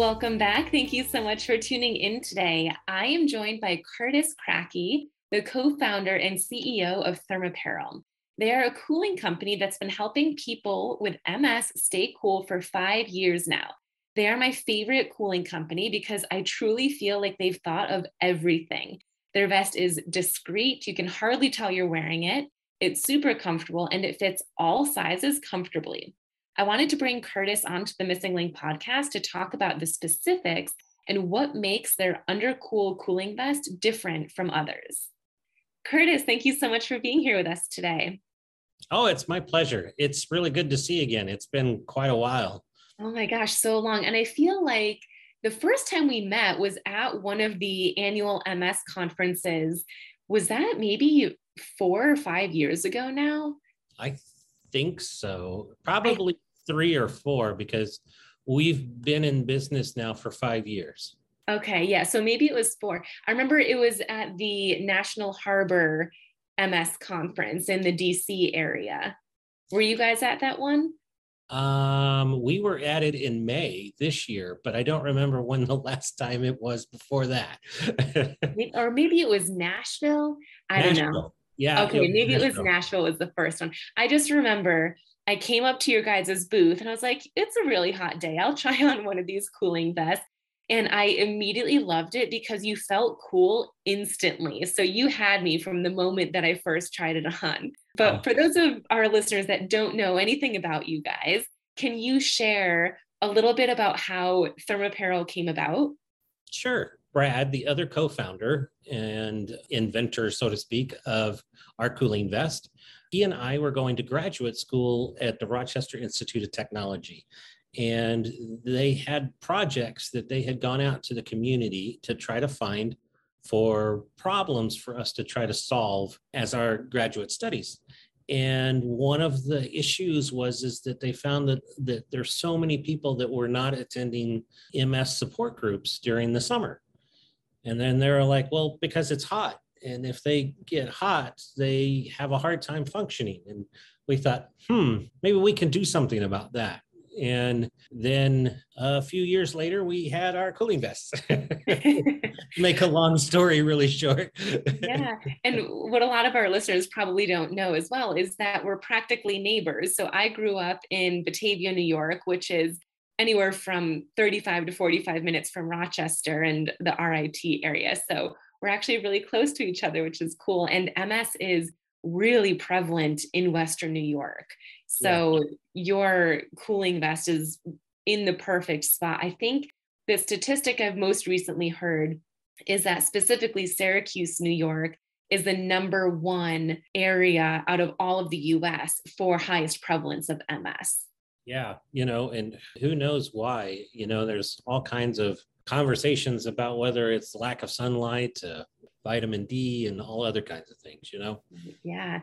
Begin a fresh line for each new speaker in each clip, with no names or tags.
Welcome back. Thank you so much for tuning in today. I am joined by Kurtis Kracke, the co founder and CEO of ThermApparel. They are a cooling company that's been helping people with MS stay cool for five years now. They are my favorite cooling company because I truly feel like they've thought of everything. Their vest is discreet, you can hardly tell you're wearing it. It's super comfortable and it fits all sizes comfortably. I wanted to bring Kurtis onto the MSing Link podcast to talk about the specifics and what makes their undercool cooling vest different from others. Kurtis, thank you so much for being here with us today.
Oh, it's my pleasure. It's really good to see you again. It's been quite a while.
Oh my gosh, so long. And I feel like the first time we met was at one of the annual MS conferences. Was that maybe four or five years ago now?
I think so. Probably three or four because we've been in business now for five years.
Okay, yeah. So maybe it was four. I remember it was at the National Harbor MS conference in the DC area. Were you guys at that one?
Um, we were at it in May this year, but I don't remember when the last time it was before that.
or maybe it was Nashville. I Nashville. don't know.
Yeah.
Okay, it maybe Nashville. it was Nashville was the first one. I just remember I came up to your guys' booth and I was like, it's a really hot day. I'll try on one of these cooling vests. And I immediately loved it because you felt cool instantly. So you had me from the moment that I first tried it on. But oh. for those of our listeners that don't know anything about you guys, can you share a little bit about how ThermApparel came about?
Sure. Brad, the other co founder and inventor, so to speak, of our cooling vest, he and I were going to graduate school at the Rochester Institute of Technology. And they had projects that they had gone out to the community to try to find for problems for us to try to solve as our graduate studies. And one of the issues was is that they found that that there's so many people that were not attending MS support groups during the summer. And then they were like, well, because it's hot and if they get hot, they have a hard time functioning. And we thought, hmm, maybe we can do something about that. And then a few years later, we had our cooling vests. Make a long story really short.
yeah. And what a lot of our listeners probably don't know as well is that we're practically neighbors. So I grew up in Batavia, New York, which is anywhere from 35 to 45 minutes from Rochester and the RIT area. So we're actually really close to each other, which is cool. And MS is really prevalent in Western New York. So yeah. your cooling vest is in the perfect spot. I think the statistic I've most recently heard is that specifically Syracuse, New York, is the number one area out of all of the US for highest prevalence of MS.
Yeah, you know, and who knows why? You know, there's all kinds of conversations about whether it's lack of sunlight, uh, vitamin D, and all other kinds of things, you know?
Yeah.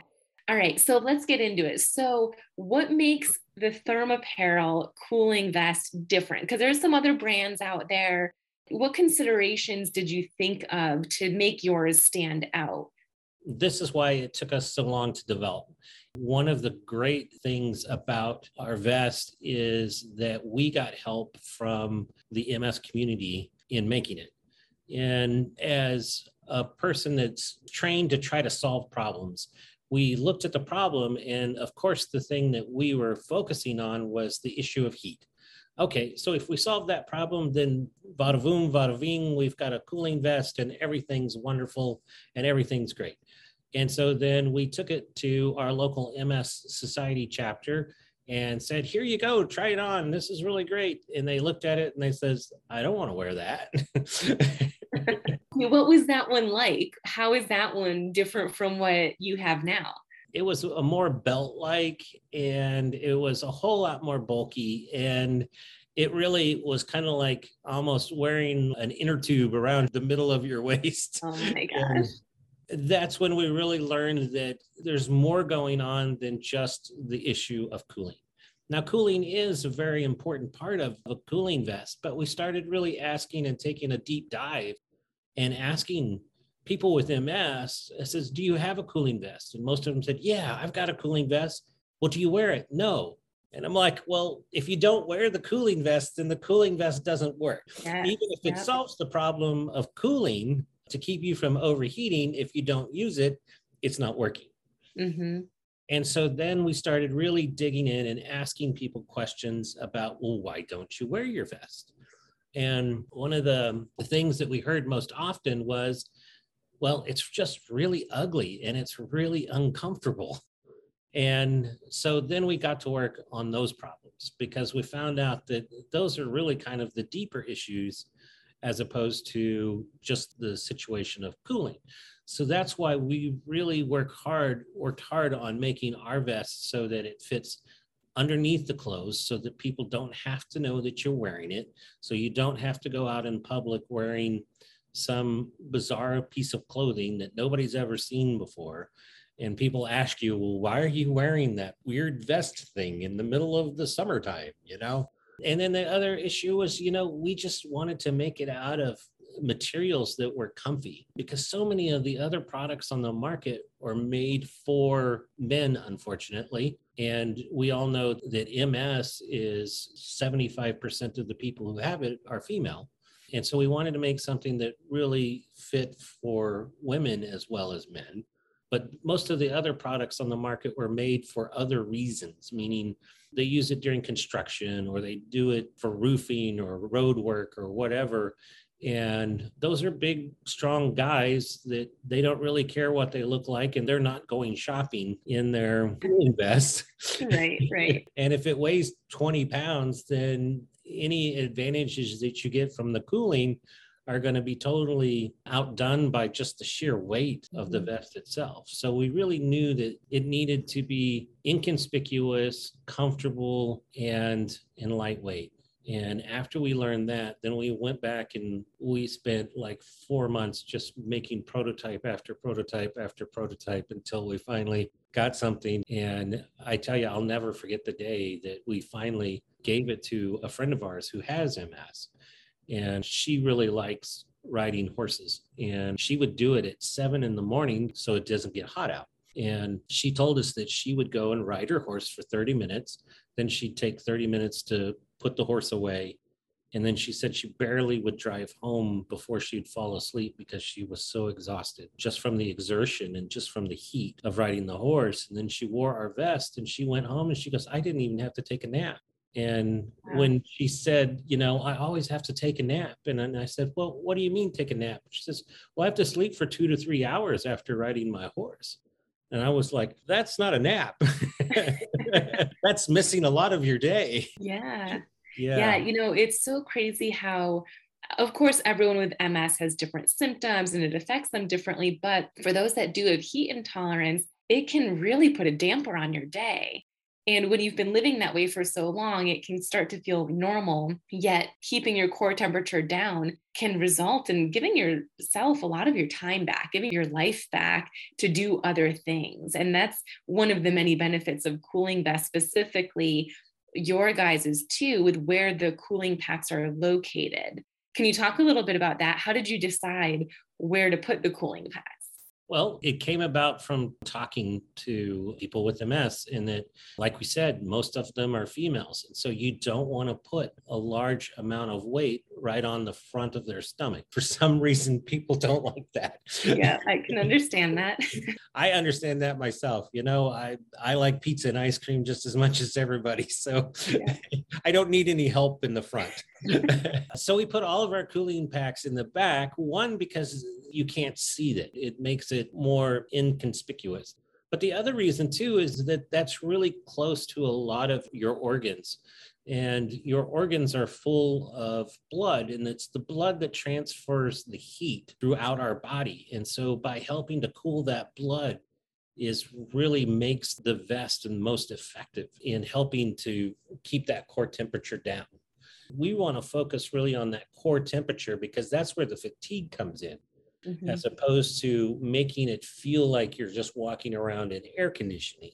All right, so let's get into it. So, what makes the ThermApparel cooling vest different? Because there's some other brands out there. What considerations did you think of to make yours stand out?
This is why it took us so long to develop. One of the great things about our vest is that we got help from the MS community in making it. And as a person that's trained to try to solve problems, we looked at the problem. And of course, the thing that we were focusing on was the issue of heat. okay, so if we solve that problem, then vada voom, we've got a cooling vest and everything's wonderful and everything's great. And so then we took it to our local MS Society chapter and said, here you go, try it on. This is really great. And they looked at it and they says, I don't want to wear that.
what was that one like? How is that one different from what you have now?
It was a more belt like and it was a whole lot more bulky. And it really was kind of like almost wearing an inner tube around the middle of your waist.
Oh my gosh.
That's when we really learned that there's more going on than just the issue of cooling. Now, cooling is a very important part of a cooling vest, but we started really asking and taking a deep dive and asking people with MS, I says, Do you have a cooling vest? And most of them said, Yeah, I've got a cooling vest. Well, do you wear it? No. And I'm like, well, if you don't wear the cooling vest, then the cooling vest doesn't work. Yeah, Even if it solves the problem of cooling to keep you from overheating, if you don't use it, it's not working. Mm-hmm. And so then we started really digging in and asking people questions about, well, why don't you wear your vest? And one of the, the things that we heard most often was, well, it's just really ugly and it's really uncomfortable. And so then we got to work on those problems because we found out that those are really kind of the deeper issues as opposed to just the situation of cooling. So that's why we really work hard, worked hard on making our vest so that it fits underneath the clothes so that people don't have to know that you're wearing it. So you don't have to go out in public wearing some bizarre piece of clothing that nobody's ever seen before and people ask you, well, why are you wearing that weird vest thing in the middle of the summertime? You know? And then the other issue was, you know, we just wanted to make it out of materials that were comfy because so many of the other products on the market are made for men, unfortunately. And we all know that MS is 75% of the people who have it are female. And so we wanted to make something that really fit for women as well as men. But most of the other products on the market were made for other reasons, meaning they use it during construction or they do it for roofing or road work or whatever. And those are big, strong guys that they don't really care what they look like and they're not going shopping in their vest.
Right, right.
and if it weighs 20 pounds, then any advantages that you get from the cooling are going to be totally outdone by just the sheer weight of the mm-hmm. vest itself. So we really knew that it needed to be inconspicuous, comfortable, and and lightweight. And after we learned that, then we went back and we spent like four months just making prototype after prototype after prototype until we finally got something. And I tell you, I'll never forget the day that we finally gave it to a friend of ours who has MS and she really likes riding horses. And she would do it at seven in the morning so it doesn't get hot out. And she told us that she would go and ride her horse for 30 minutes. Then she'd take 30 minutes to put the horse away. And then she said she barely would drive home before she'd fall asleep because she was so exhausted just from the exertion and just from the heat of riding the horse. And then she wore our vest and she went home and she goes, I didn't even have to take a nap. And wow. when she said, you know, I always have to take a nap. And, and I said, well, what do you mean take a nap? She says, well, I have to sleep for two to three hours after riding my horse. And I was like, that's not a nap. that's missing a lot of your day.
Yeah. Yeah. Yeah. You know, it's so crazy how of course, everyone with MS has different symptoms and it affects them differently. But for those that do have heat intolerance, it can really put a damper on your day. And when you've been living that way for so long, it can start to feel normal. Yet, keeping your core temperature down can result in giving yourself a lot of your time back, giving your life back to do other things. And that's one of the many benefits of cooling vests, specifically your guys's too, with where the cooling packs are located. Can you talk a little bit about that? How did you decide where to put the cooling packs?
Well, it came about from talking to people with MS, in that, like we said, most of them are females. And so you don't want to put a large amount of weight right on the front of their stomach. For some reason, people don't like that.
Yeah, I can understand that.
I understand that myself. You know, I, I like pizza and ice cream just as much as everybody. So yeah. I don't need any help in the front. so we put all of our cooling packs in the back, one, because you can't see that. It makes it more inconspicuous. But the other reason, too, is that that's really close to a lot of your organs. And your organs are full of blood, and it's the blood that transfers the heat throughout our body. And so, by helping to cool that blood, is really makes the vest and most effective in helping to keep that core temperature down. We want to focus really on that core temperature because that's where the fatigue comes in mm-hmm. as opposed to making it feel like you're just walking around in air conditioning.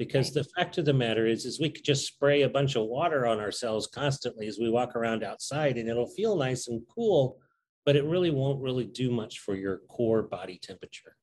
Because the fact of the matter is, is we could just spray a bunch of water on ourselves constantly as we walk around outside, and it'll feel nice and cool, but it really won't really do much for your core body temperature.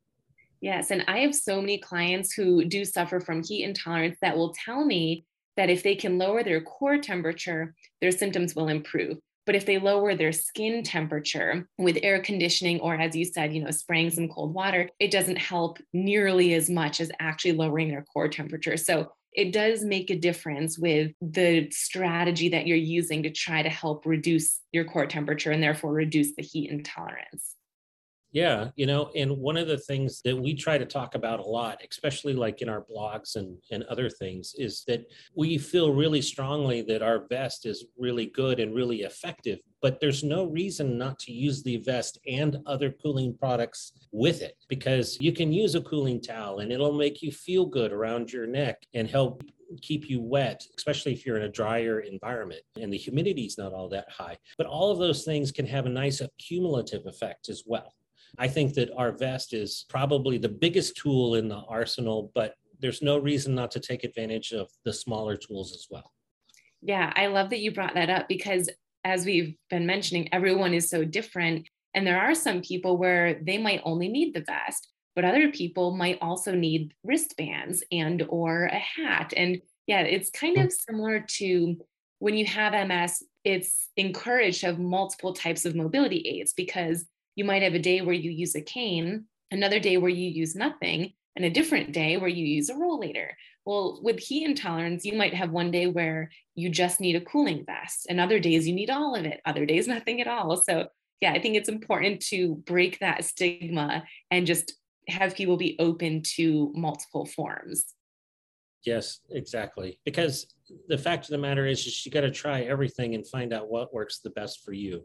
Yes, and I have so many clients who do suffer from heat intolerance that will tell me that if they can lower their core temperature, their symptoms will improve. But if they lower their skin temperature with air conditioning, or as you said, you know, spraying some cold water, it doesn't help nearly as much as actually lowering their core temperature. So it does make a difference with the strategy that you're using to try to help reduce your core temperature and therefore reduce the heat intolerance.
Yeah, you know, and one of the things that we try to talk about a lot, especially like in our blogs and, and other things, is that we feel really strongly that our vest is really good and really effective, but there's no reason not to use the vest and other cooling products with it because you can use a cooling towel and it'll make you feel good around your neck and help keep you wet, especially if you're in a drier environment and the humidity is not all that high. But all of those things can have a nice accumulative effect as well. I think that our vest is probably the biggest tool in the arsenal, but there's no reason not to take advantage of the smaller tools as well.
Yeah, I love that you brought that up because as we've been mentioning, everyone is so different. And there are some people where they might only need the vest, but other people might also need wristbands and or a hat. And yeah, it's kind of mm. similar to when you have MS, it's encouraged to have multiple types of mobility aids because you might have a day where you use a cane, another day where you use nothing, and a different day where you use a rollator. Well, with heat intolerance, you might have one day where you just need a cooling vest, and other days you need all of it, other days nothing at all. So, yeah, I think it's important to break that stigma and just have people be open to multiple forms.
Yes, exactly. Because the fact of the matter is, is you got to try everything and find out what works the best for you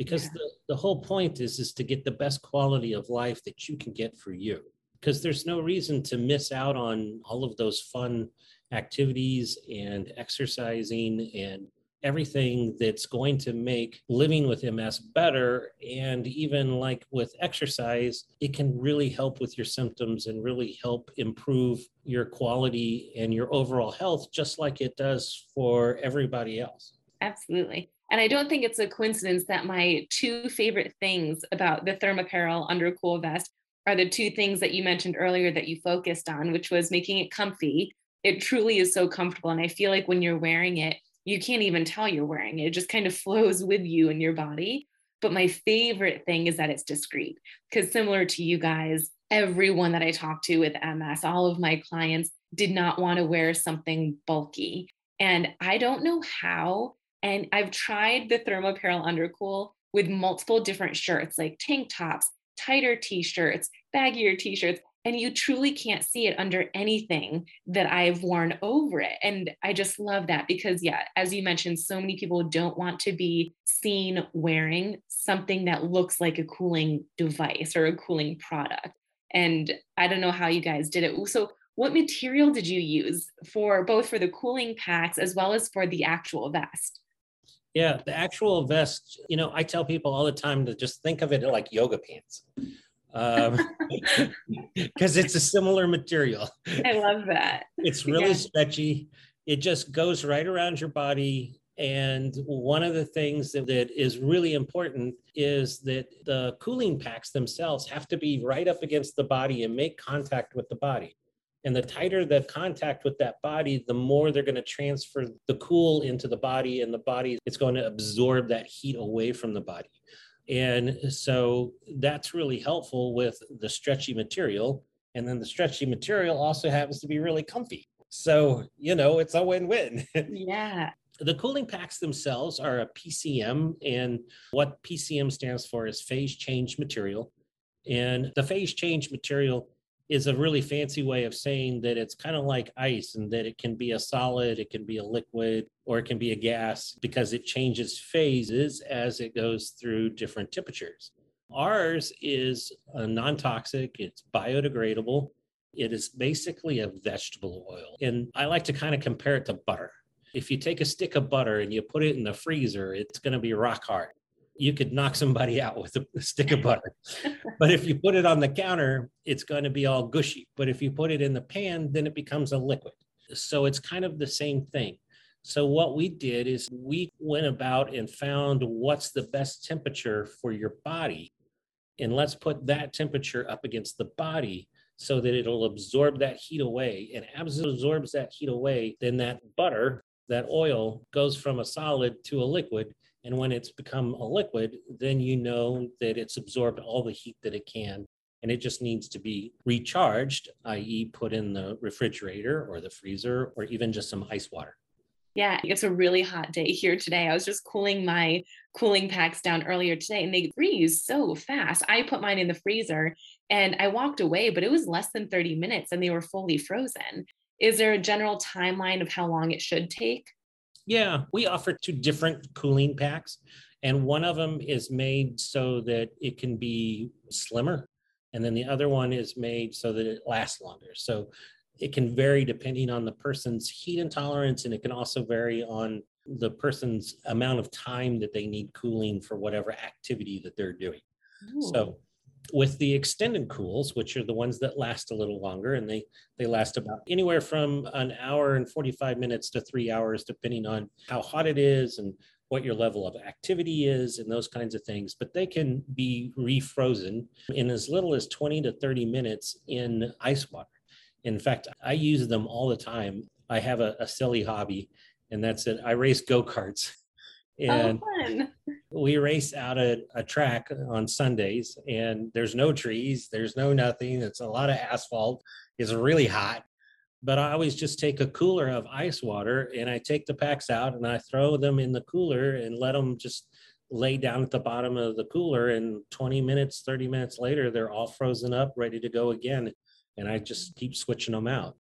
because yeah. the, the whole point is is to get the best quality of life that you can get for you because there's no reason to miss out on all of those fun activities and exercising and everything that's going to make living with MS better. And even like with exercise, it can really help with your symptoms and really help improve your quality and your overall health, just like it does for everybody else.
Absolutely. And I don't think it's a coincidence that my two favorite things about the ThermApparel Undercool vest are the two things that you mentioned earlier that you focused on, which was making it comfy. It truly is so comfortable. And I feel like when you're wearing it, you can't even tell you're wearing it. It just kind of flows with you and your body. But my favorite thing is that it's discreet because similar to you guys, everyone that I talked to with MS, all of my clients did not want to wear something bulky. And I don't know how and I've tried the ThermApparel Undercool with multiple different shirts, like tank tops, tighter t shirts, baggier t shirts, and you truly can't see it under anything that I've worn over it. And I just love that because, yeah, as you mentioned, so many people don't want to be seen wearing something that looks like a cooling device or a cooling product. And I don't know how you guys did it. So, what material did you use for both for the cooling packs as well as for the actual vest?
Yeah, the actual vest, you know, I tell people all the time to just think of it like yoga pants. Um, because it's a similar material.
I love that.
It's really yeah. stretchy. It just goes right around your body And one of the things that, that is really important is that the cooling packs themselves have to be right up against the body and make contact with the body. And the tighter the contact with that body, the more they're going to transfer the cool into the body, and the body it's going to absorb that heat away from the body. And so that's really helpful with the stretchy material. And then the stretchy material also happens to be really comfy. So, you know, it's a win win.
Yeah.
The cooling packs themselves are a PCM, and what PCM stands for is phase change material. And the phase change material is a really fancy way of saying that it's kind of like ice and that it can be a solid, it can be a liquid, or it can be a gas because it changes phases as it goes through different temperatures. Ours is non toxic, it's biodegradable. It is basically a vegetable oil. And I like to kind of compare it to butter. If you take a stick of butter and you put it in the freezer, it's going to be rock hard. You could knock somebody out with a stick of butter. but if you put it on the counter, it's going to be all gushy. But if you put it in the pan, then it becomes a liquid. So it's kind of the same thing. So what we did is we went about and found what's the best temperature for your body. And let's put that temperature up against the body so that it'll absorb that heat away. And as it absorbs that heat away, then that butter that oil goes from a solid to a liquid. And when it's become a liquid, then you know that it's absorbed all the heat that it can. And it just needs to be recharged, i.e., put in the refrigerator or the freezer or even just some ice water.
Yeah, it's a really hot day here today. I was just cooling my cooling packs down earlier today and they freeze so fast. I put mine in the freezer and I walked away, but it was less than 30 minutes and they were fully frozen. Is there a general timeline of how long it should take?
Yeah, we offer two different cooling packs, and one of them is made so that it can be slimmer, and then the other one is made so that it lasts longer. So it can vary depending on the person's heat intolerance, and it can also vary on the person's amount of time that they need cooling for whatever activity that they're doing. Ooh. So with the extended cools, which are the ones that last a little longer, and they they last about anywhere from an hour and 45 minutes to three hours, depending on how hot it is and what your level of activity is and those kinds of things. But they can be refrozen in as little as 20 to 30 minutes in ice water. In fact, I use them all the time. I have a, a silly hobby, and that's it. I race go karts.
Oh, and oh,
we race out a, a track on Sundays, and there's no trees, there's no nothing. It's a lot of asphalt. It's really hot. But I always just take a cooler of ice water and I take the packs out and I throw them in the cooler and let them just lay down at the bottom of the cooler. And 20 minutes, 30 minutes later, they're all frozen up, ready to go again. And I just keep switching them out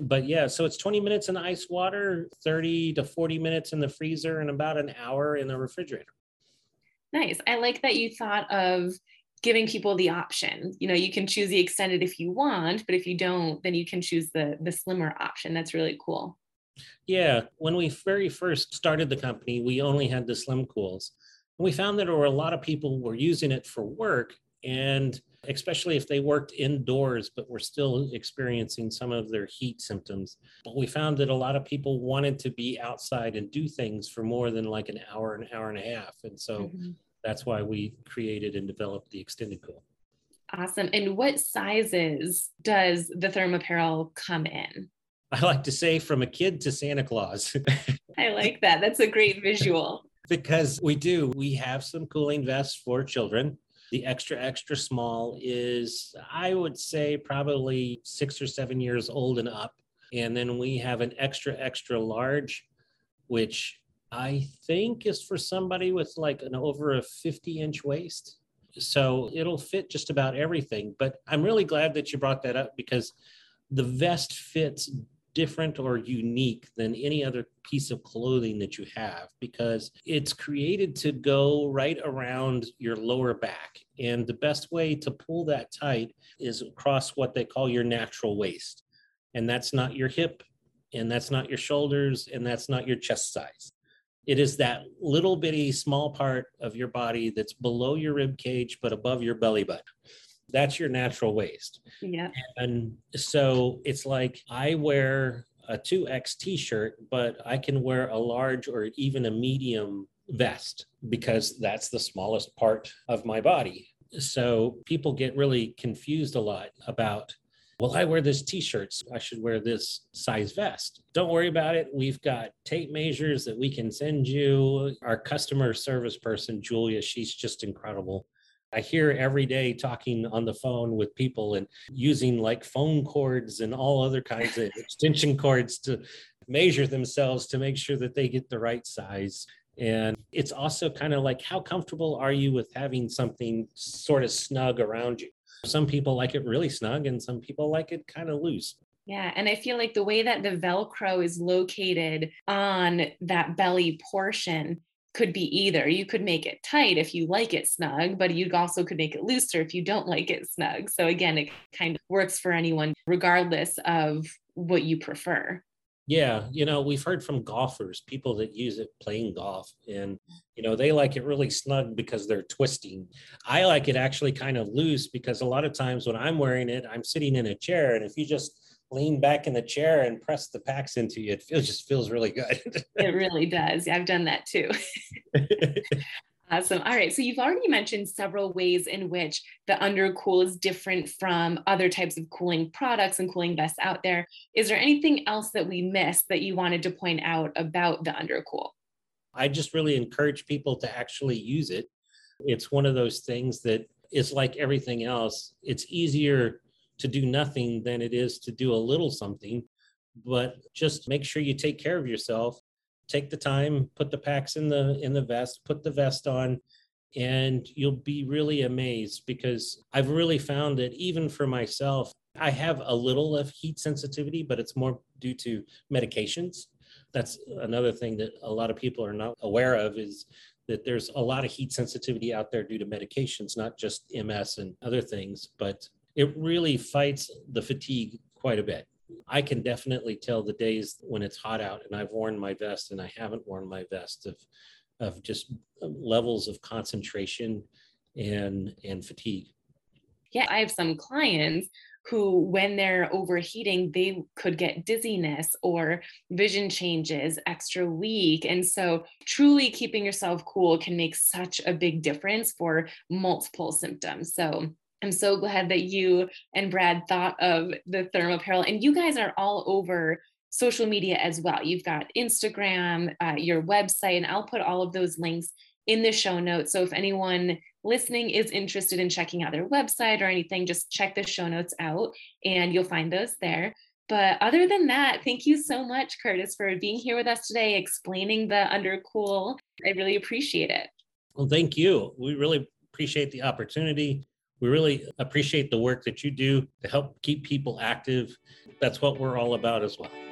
but yeah, so it's 20 minutes in the ice water, 30 to 40 minutes in the freezer, and about an hour in the refrigerator.
Nice. I like that you thought of giving people the option. You know, you can choose the extended if you want, but if you don't, then you can choose the the slimmer option. That's really cool.
Yeah, when we very first started the company, we only had the slim cools. And we found that there were a lot of people were using it for work and especially if they worked indoors but were still experiencing some of their heat symptoms. But we found that a lot of people wanted to be outside and do things for more than like an hour, an hour and a half. And so mm-hmm. That's why we created and developed the extended cool.
Awesome. And what sizes does the ThermApparel come in?
I like to say from a kid to Santa Claus.
I like that. That's a great visual.
because we do. We have some cooling vests for children. The extra, extra small is, I would say, probably six or seven years old and up. And then we have an extra, extra large, which I think is for somebody with like an over a 50 inch waist. So it'll fit just about everything. But I'm really glad that you brought that up because the vest fits different or unique than any other piece of clothing that you have because it's created to go right around your lower back. And the best way to pull that tight is across what they call your natural waist. And that's not your hip, and that's not your shoulders, and that's not your chest size. It is that little bitty small part of your body that's below your rib cage but above your belly button that's your natural waist.
Yeah.
And so it's like I wear a 2X t shirt, but I can wear a large or even a medium vest because that's the smallest part of my body. So people get really confused a lot about well, I wear this t shirt, so I should wear this size vest. Don't worry about it. We've got tape measures that we can send you. Our customer service person, Julia, she's just incredible. I hear every day talking on the phone with people and using like phone cords and all other kinds of extension cords to measure themselves to make sure that they get the right size. And it's also kind of like, how comfortable are you with having something sort of snug around you? Some people like it really snug and some people like it kind of loose.
Yeah. And I feel like the way that the Velcro is located on that belly portion could be either. You could make it tight if you like it snug, but you also could make it looser if you don't like it snug. So again, it kind of works for anyone, regardless of what you prefer.
Yeah, you know, we've heard from golfers, people that use it playing golf, and you know, they like it really snug because they're twisting. I like it actually kind of loose because a lot of times when I'm wearing it, I'm sitting in a chair, and if you just lean back in the chair and press the packs into you, it feels just feels really good.
it really does. I've done that too. Awesome. All right. So you've already mentioned several ways in which the undercool is different from other types of cooling products and cooling vests out there. Is there anything else that we missed that you wanted to point out about the undercool?
I just really encourage people to actually use it. It's one of those things that is like everything else. It's easier to do nothing than it is to do a little something, but just make sure you take care of yourself take the time, put the packs in the in the vest, put the vest on, and you'll be really amazed because I've really found that even for myself, I have a little of heat sensitivity, but it's more due to medications. That's another thing that a lot of people are not aware of is that there's a lot of heat sensitivity out there due to medications, not just MS and other things, but it really fights the fatigue quite a bit. I can definitely tell the days when it's hot out and I've worn my vest and I haven't worn my vest of of just um, levels of concentration and and fatigue.
Yeah, I have some clients who when they're overheating they could get dizziness or vision changes extra weak and so truly keeping yourself cool can make such a big difference for multiple symptoms so I'm so glad that you and Brad thought of the ThermApparel, and you guys are all over social media as well. You've got Instagram, uh, your website, and I'll put all of those links in the show notes. So if anyone listening is interested in checking out their website or anything, just check the show notes out and you'll find those there. But other than that, thank you so much, Kurtis, for being here with us today, explaining the undercool. I really appreciate it.
Well, thank you. We really appreciate the opportunity. We really appreciate the work that you do to help keep people active. That's what we're all about as well.